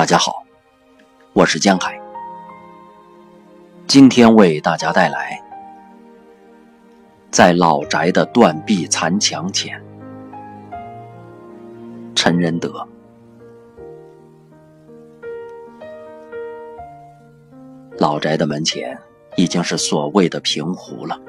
大家好，我是江海。今天为大家带来，在老宅的断壁残墙前，陈仁德。老宅的门前已经是所谓的平湖了。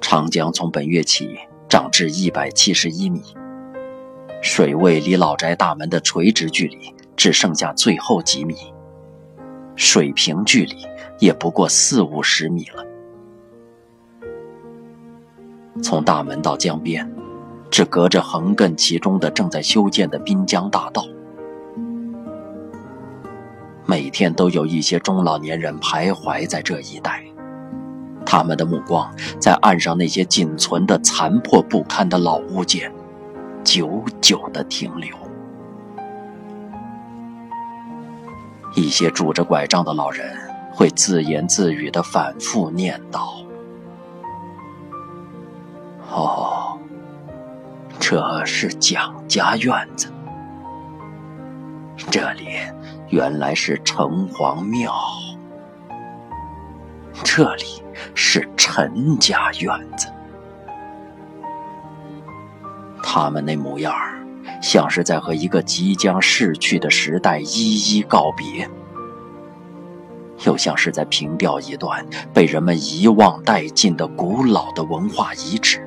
长江从本月起涨至一百七十一米。水位离老宅大门的垂直距离只剩下最后几米，水平距离也不过四五十米了。从大门到江边，只隔着横亘其中的正在修建的滨江大道。每天都有一些中老年人徘徊在这一带，他们的目光在岸上那些仅存的残破不堪的老物件。久久的停留。一些拄着拐杖的老人会自言自语的反复念叨：“哦，这是蒋家院子，这里原来是城隍庙，这里是陈家院子。”他们那模样儿，像是在和一个即将逝去的时代一一告别，又像是在凭吊一段被人们遗忘殆尽的古老的文化遗址。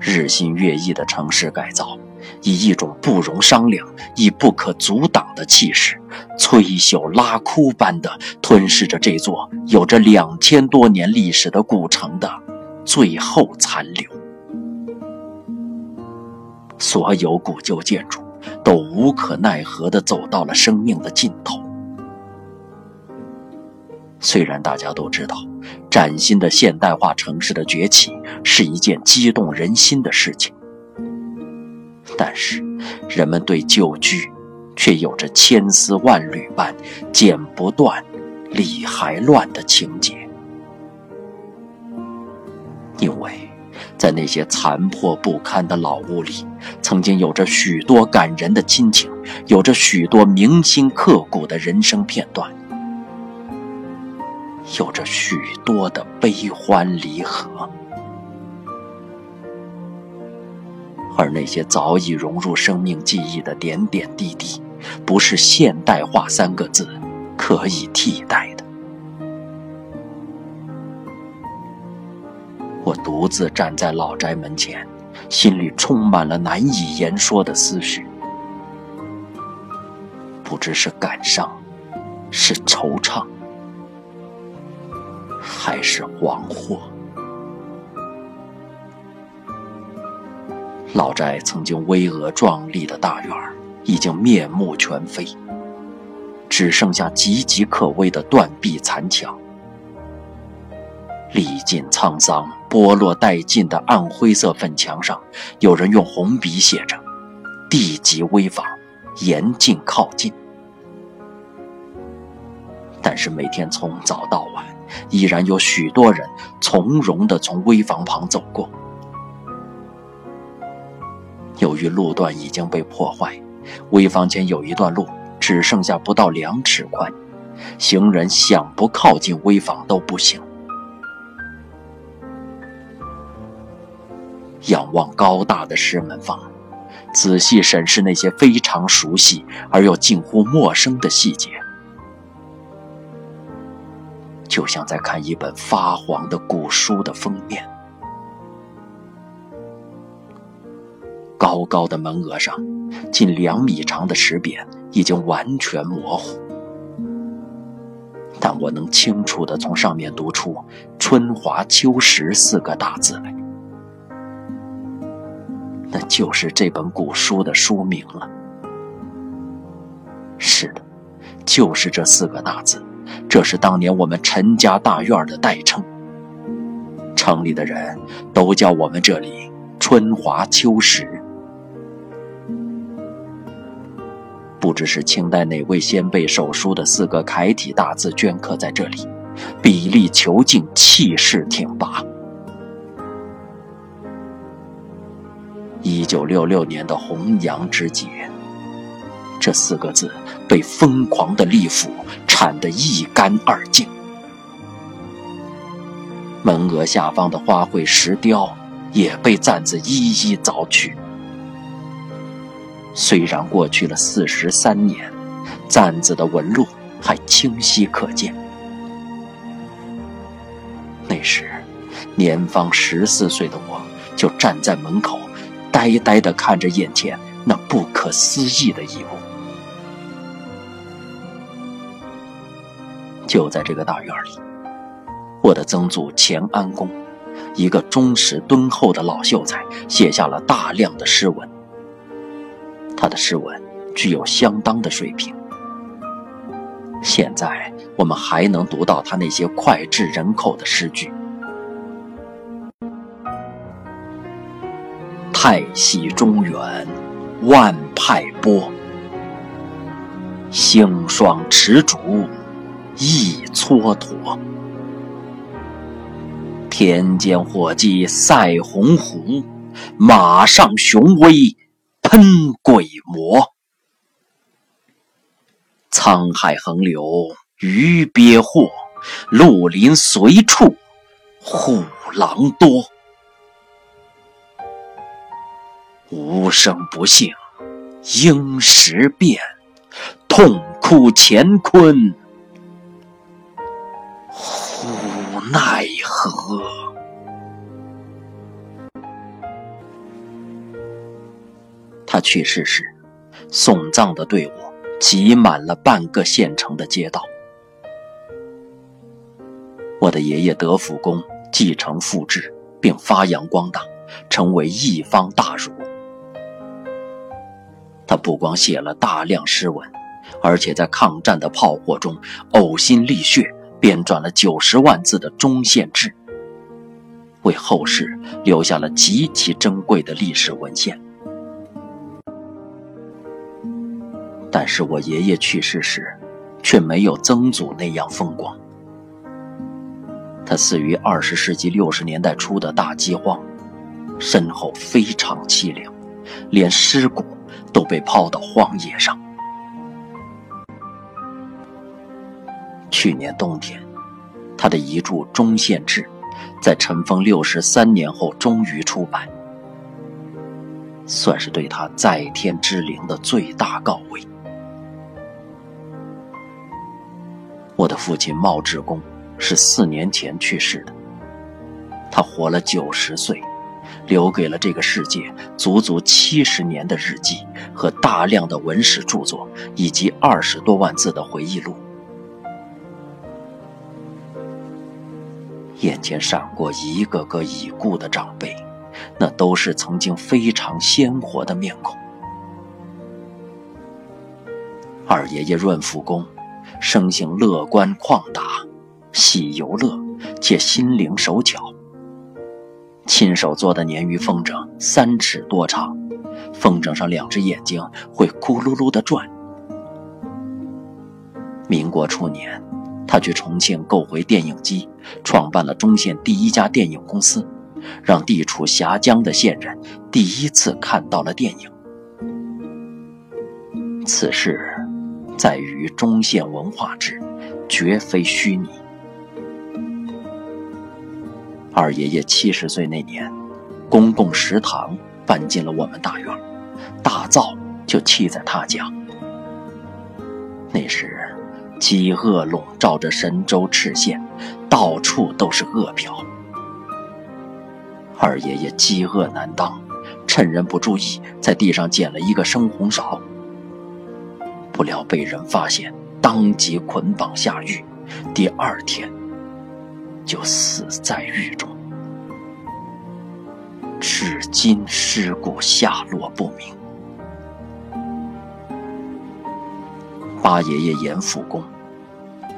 日新月异的城市改造，以一种不容商量、亦不可阻挡的气势，摧朽拉枯般的吞噬着这座有着两千多年历史的古城的。最后残留，所有古旧建筑都无可奈何地走到了生命的尽头。虽然大家都知道，崭新的现代化城市的崛起是一件激动人心的事情，但是人们对旧居却有着千丝万缕般剪不断、理还乱的情结。因为，在那些残破不堪的老屋里，曾经有着许多感人的亲情，有着许多铭心刻骨的人生片段，有着许多的悲欢离合。而那些早已融入生命记忆的点点滴滴，不是“现代化”三个字可以替代我独自站在老宅门前，心里充满了难以言说的思绪，不知是感伤，是惆怅，还是惶惑。老宅曾经巍峨壮丽的大院已经面目全非，只剩下岌岌可危的断壁残墙。历尽沧桑、剥落殆尽的暗灰色粉墙上，有人用红笔写着“地级危房，严禁靠近”。但是每天从早到晚，依然有许多人从容地从危房旁走过。由于路段已经被破坏，危房前有一段路只剩下不到两尺宽，行人想不靠近危房都不行。仰望高大的石门房，仔细审视那些非常熟悉而又近乎陌生的细节，就像在看一本发黄的古书的封面。高高的门额上，近两米长的石匾已经完全模糊，但我能清楚地从上面读出“春华秋实”四个大字来。那就是这本古书的书名了。是的，就是这四个大字，这是当年我们陈家大院的代称。城里的人都叫我们这里“春华秋实”。不知是清代哪位先辈手书的四个楷体大字镌刻在这里，比例遒劲，气势挺拔。一九六六年的红阳之劫，这四个字被疯狂的利斧铲得一干二净。门额下方的花卉石雕也被簪子一一凿去。虽然过去了四十三年，簪子的纹路还清晰可见。那时，年方十四岁的我，就站在门口，呆呆地看着眼前那不可思议的一幕。就在这个大院里，我的曾祖钱安公，一个忠实敦厚的老秀才，写下了大量的诗文。他的诗文具有相当的水平，现在我们还能读到他那些脍炙人口的诗句：“太息中原，万派波；星霜持烛，一蹉跎。天间火鸡赛鸿鹄，马上雄威。”喷鬼魔，沧海横流，鱼鳖祸；绿林随处，虎狼多。无声不幸，应时变；痛哭乾坤，呼奈何？他去世时，送葬的队伍挤满了半个县城的街道。我的爷爷德辅公继承父志，并发扬光大，成为一方大儒。他不光写了大量诗文，而且在抗战的炮火中呕心沥血，编撰了九十万字的《中县志》，为后世留下了极其珍贵的历史文献。但是我爷爷去世时，却没有曾祖那样风光。他死于二十世纪六十年代初的大饥荒，身后非常凄凉，连尸骨都被抛到荒野上。去年冬天，他的遗著《中宪志》在尘封六十三年后终于出版，算是对他在天之灵的最大告慰。我的父亲茂志公是四年前去世的，他活了九十岁，留给了这个世界足足七十年的日记和大量的文史著作，以及二十多万字的回忆录。眼前闪过一个个已故的长辈，那都是曾经非常鲜活的面孔。二爷爷润福公。生性乐观旷达，喜游乐，且心灵手巧。亲手做的鲶鱼风筝三尺多长，风筝上两只眼睛会咕噜噜的转。民国初年，他去重庆购回电影机，创办了中县第一家电影公司，让地处峡江的县人第一次看到了电影。此事。在于中县文化志，绝非虚拟。二爷爷七十岁那年，公共食堂搬进了我们大院，大灶就砌在他家。那时，饥饿笼罩着神州赤县，到处都是饿殍。二爷爷饥饿难当，趁人不注意，在地上捡了一个生红苕。不料被人发现，当即捆绑下狱，第二天就死在狱中，至今尸骨下落不明。八爷爷严复公，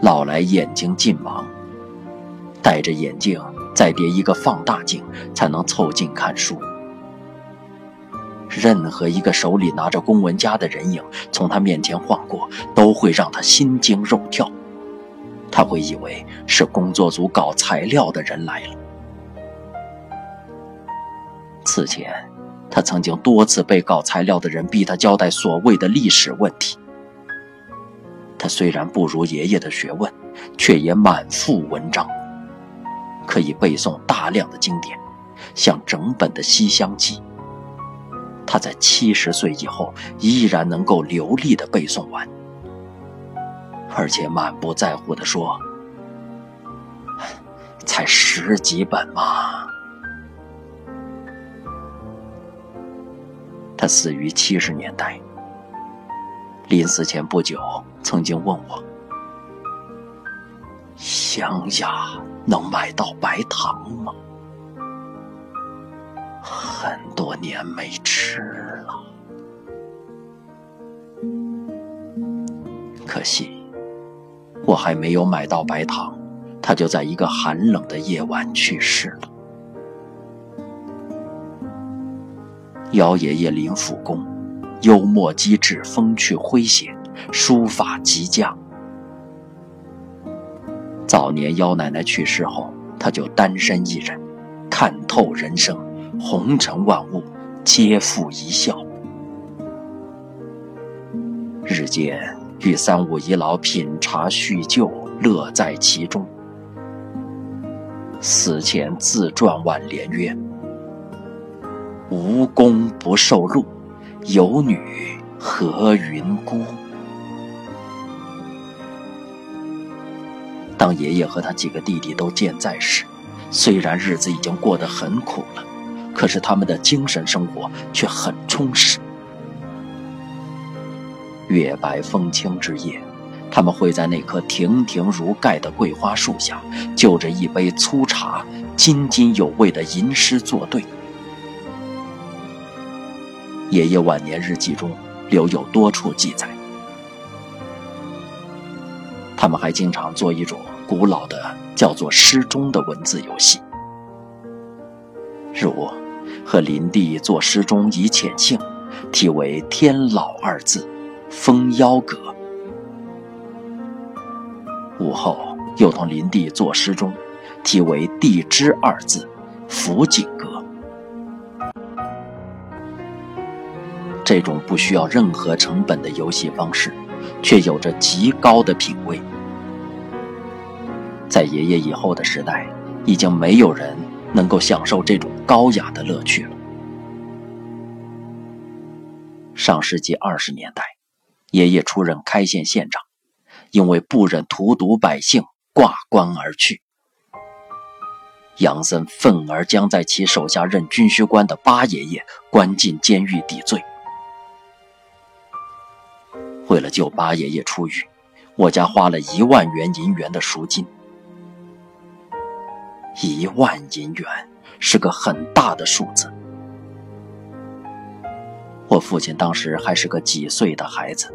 老来眼睛近盲，戴着眼镜再叠一个放大镜，才能凑近看书。任何一个手里拿着公文夹的人影从他面前晃过，都会让他心惊肉跳。他会以为是工作组搞材料的人来了。此前，他曾经多次被搞材料的人逼他交代所谓的历史问题。他虽然不如爷爷的学问，却也满腹文章，可以背诵大量的经典，像整本的《西厢记》。他在七十岁以后依然能够流利的背诵完，而且满不在乎的说：“才十几本嘛。”他死于七十年代，临死前不久，曾经问我：“乡下能买到白糖吗？”很多年没吃了，可惜我还没有买到白糖，他就在一个寒冷的夜晚去世了。姚爷爷临复工，幽默机智，风趣诙谐，书法极佳。早年姚奶奶去世后，他就单身一人，看透人生。红尘万物，皆付一笑。日间与三五遗老品茶叙旧，乐在其中。死前自传挽联曰：“无功不受禄，有女何云孤。”当爷爷和他几个弟弟都健在时，虽然日子已经过得很苦了。可是他们的精神生活却很充实。月白风清之夜，他们会在那棵亭亭如盖的桂花树下，就着一杯粗茶，津津有味的吟诗作对。爷爷晚年日记中留有多处记载。他们还经常做一种古老的叫做诗中的文字游戏，如。和林地作诗中以浅兴，题为“天老”二字，封妖阁。午后又同林地作诗中，题为“地支”二字，福景阁。这种不需要任何成本的游戏方式，却有着极高的品味。在爷爷以后的时代，已经没有人。能够享受这种高雅的乐趣了。上世纪二十年代，爷爷出任开县县长，因为不忍荼毒百姓，挂冠而去。杨森愤而将在其手下任军需官的八爷爷关进监狱抵罪。为了救八爷爷出狱，我家花了一万元银元的赎金。一万银元是个很大的数字。我父亲当时还是个几岁的孩子，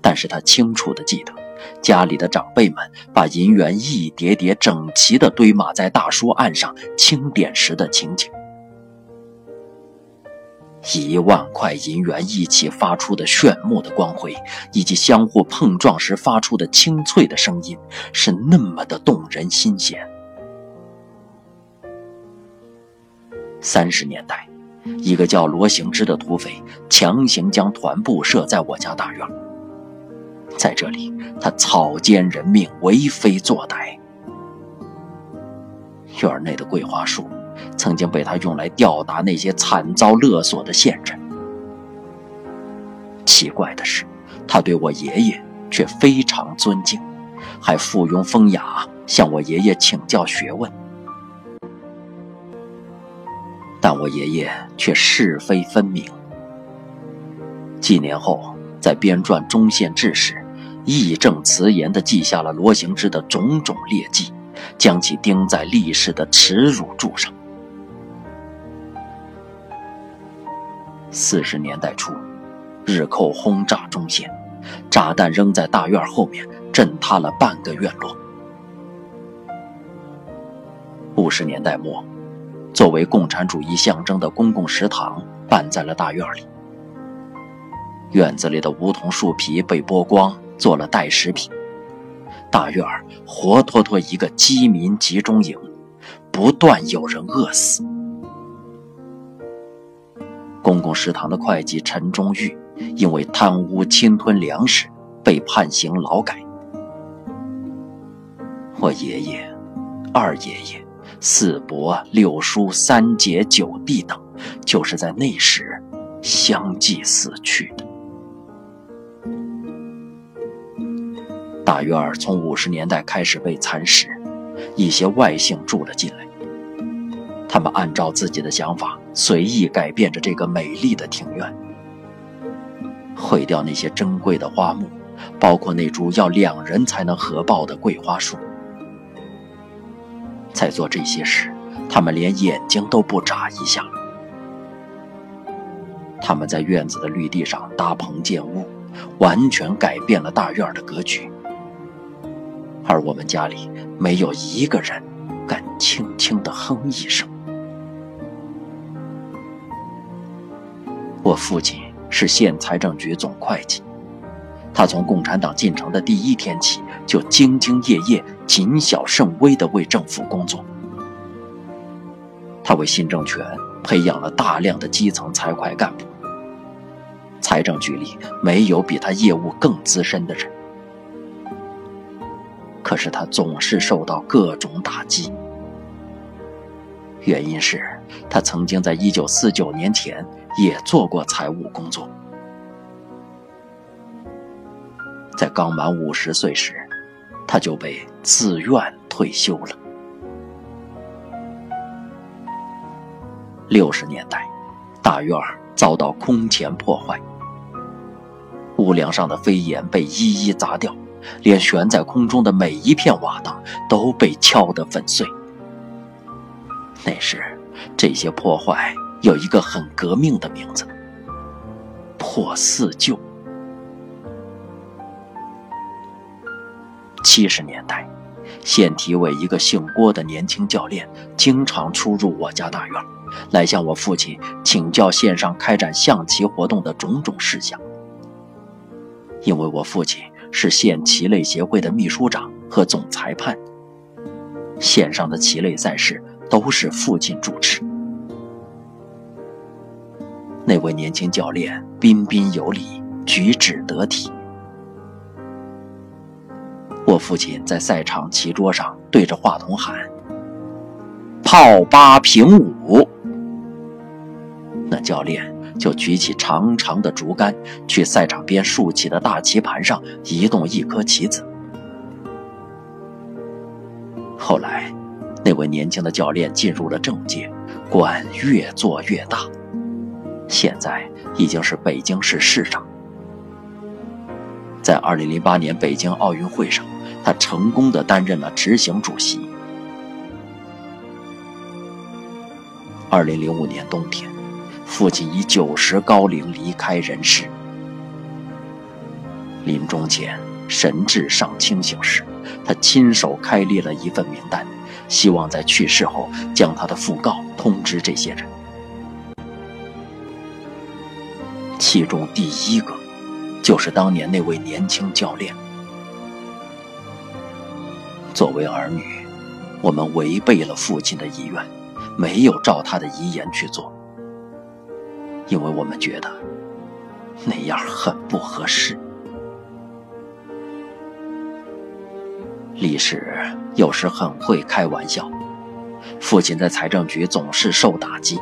但是他清楚的记得，家里的长辈们把银元一叠叠整齐的堆码在大书案上清点时的情景。一万块银元一起发出的炫目的光辉，以及相互碰撞时发出的清脆的声音，是那么的动人心弦。三十年代，一个叫罗行之的土匪强行将团部设在我家大院。在这里，他草菅人命，为非作歹。院内的桂花树曾经被他用来吊打那些惨遭勒索的县人。奇怪的是，他对我爷爷却非常尊敬，还附庸风雅，向我爷爷请教学问。但我爷爷却是非分明。几年后，在编撰中县志时，义正辞严地记下了罗行之的种种劣迹，将其钉在历史的耻辱柱上。四十年代初，日寇轰炸中县，炸弹扔在大院后面，震塌了半个院落。五十年代末。作为共产主义象征的公共食堂办在了大院里，院子里的梧桐树皮被剥光，做了代食品。大院活脱脱一个饥民集中营，不断有人饿死。公共食堂的会计陈忠玉因为贪污侵吞粮食被判刑劳改。我爷爷、二爷爷、四伯、六叔、三姐、九弟等，就是在那时相继死去的。大院从五十年代开始被蚕食，一些外姓住了进来。他们按照自己的想法，随意改变着这个美丽的庭院，毁掉那些珍贵的花木，包括那株要两人才能合抱的桂花树。在做这些时，他们连眼睛都不眨一下。他们在院子的绿地上搭棚建屋，完全改变了大院的格局。而我们家里没有一个人敢轻轻地哼一声。父亲是县财政局总会计，他从共产党进城的第一天起就兢兢业业、谨小慎微地为政府工作。他为新政权培养了大量的基层财会干部，财政局里没有比他业务更资深的人。可是他总是受到各种打击，原因是他曾经在一九四九年前。也做过财务工作，在刚满五十岁时，他就被自愿退休了。六十年代，大院遭到空前破坏，屋梁上的飞檐被一一砸掉，连悬在空中的每一片瓦当都被敲得粉碎。那时，这些破坏。有一个很革命的名字——破四旧。七十年代，县体委一个姓郭的年轻教练经常出入我家大院，来向我父亲请教县上开展象棋活动的种种事项。因为我父亲是县棋类协会的秘书长和总裁判，县上的棋类赛事都是父亲主持。那位年轻教练彬彬有礼，举止得体。我父亲在赛场棋桌上对着话筒喊：“炮八平五。”那教练就举起长长的竹竿，去赛场边竖起的大棋盘上移动一颗棋子。后来，那位年轻的教练进入了政界，官越做越大。现在已经是北京市市长。在2008年北京奥运会上，他成功的担任了执行主席。2005年冬天，父亲以九十高龄离开人世。临终前，神志尚清醒时，他亲手开列了一份名单，希望在去世后将他的讣告通知这些人。其中第一个，就是当年那位年轻教练。作为儿女，我们违背了父亲的遗愿，没有照他的遗言去做，因为我们觉得那样很不合适。历史有时很会开玩笑，父亲在财政局总是受打击。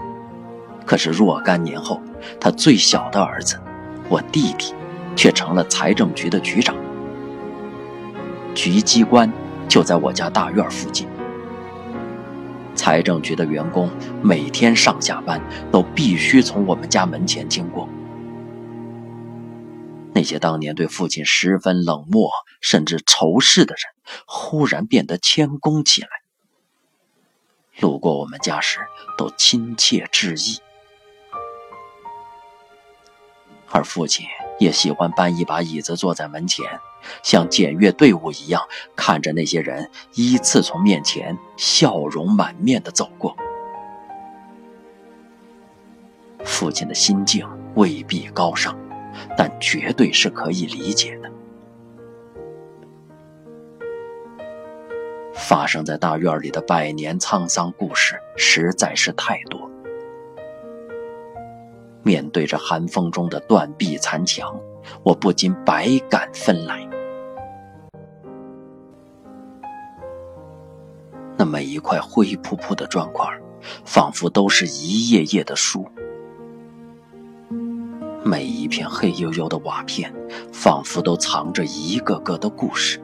可是若干年后，他最小的儿子，我弟弟，却成了财政局的局长。局机关就在我家大院附近。财政局的员工每天上下班都必须从我们家门前经过。那些当年对父亲十分冷漠甚至仇视的人，忽然变得谦恭起来。路过我们家时，都亲切致意。而父亲也喜欢搬一把椅子坐在门前，像检阅队伍一样看着那些人依次从面前笑容满面的走过。父亲的心境未必高尚，但绝对是可以理解的。发生在大院里的百年沧桑故事实在是太多。面对着寒风中的断壁残墙，我不禁百感纷来。那每一块灰扑扑的砖块，仿佛都是一页页的书；每一片黑黝黝的瓦片，仿佛都藏着一个个的故事；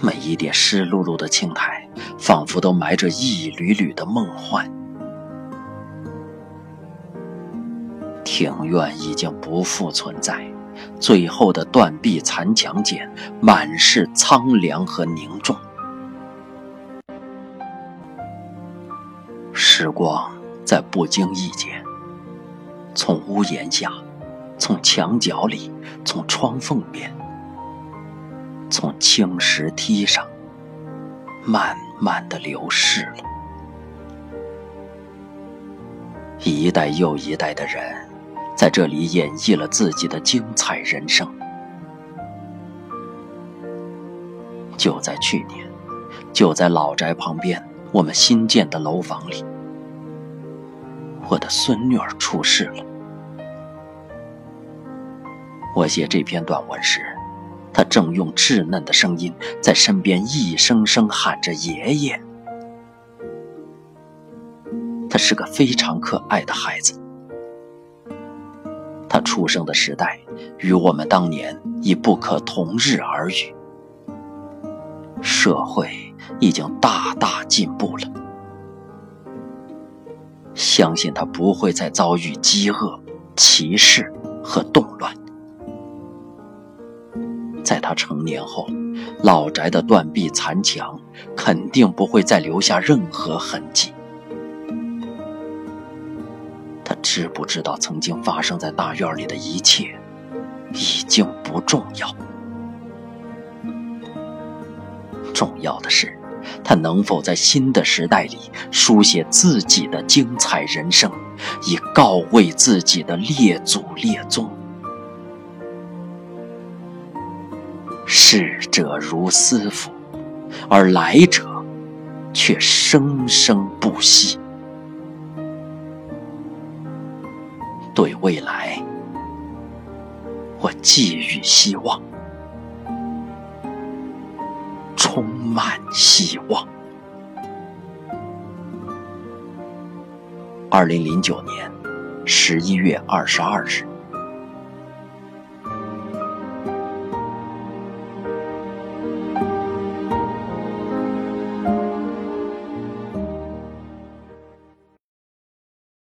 每一点湿漉漉的青苔，仿佛都埋着一缕缕的梦幻。庭院已经不复存在，最后的断壁残墙间，满是苍凉和凝重。时光在不经意间，从屋檐下，从墙角里，从窗缝边，从青石梯上，慢慢的流逝了。一代又一代的人，在这里演绎了自己的精彩人生。就在去年，就在老宅旁边。我们新建的楼房里，我的孙女儿出事了。我写这篇短文时，她正用稚嫩的声音在身边一声声喊着“爷爷”。她是个非常可爱的孩子。他出生的时代与我们当年已不可同日而语。社会。已经大大进步了，相信他不会再遭遇饥饿、歧视和动乱。在他成年后，老宅的断壁残墙肯定不会再留下任何痕迹。知不知道曾经发生在大院里的一切，已经不重要，重要的是。他能否在新的时代里书写自己的精彩人生，以告慰自己的列祖列宗？逝者如斯夫，而来者却生生不息。对未来，我寄予希望。充满希望。二零零九年十一月二十二日。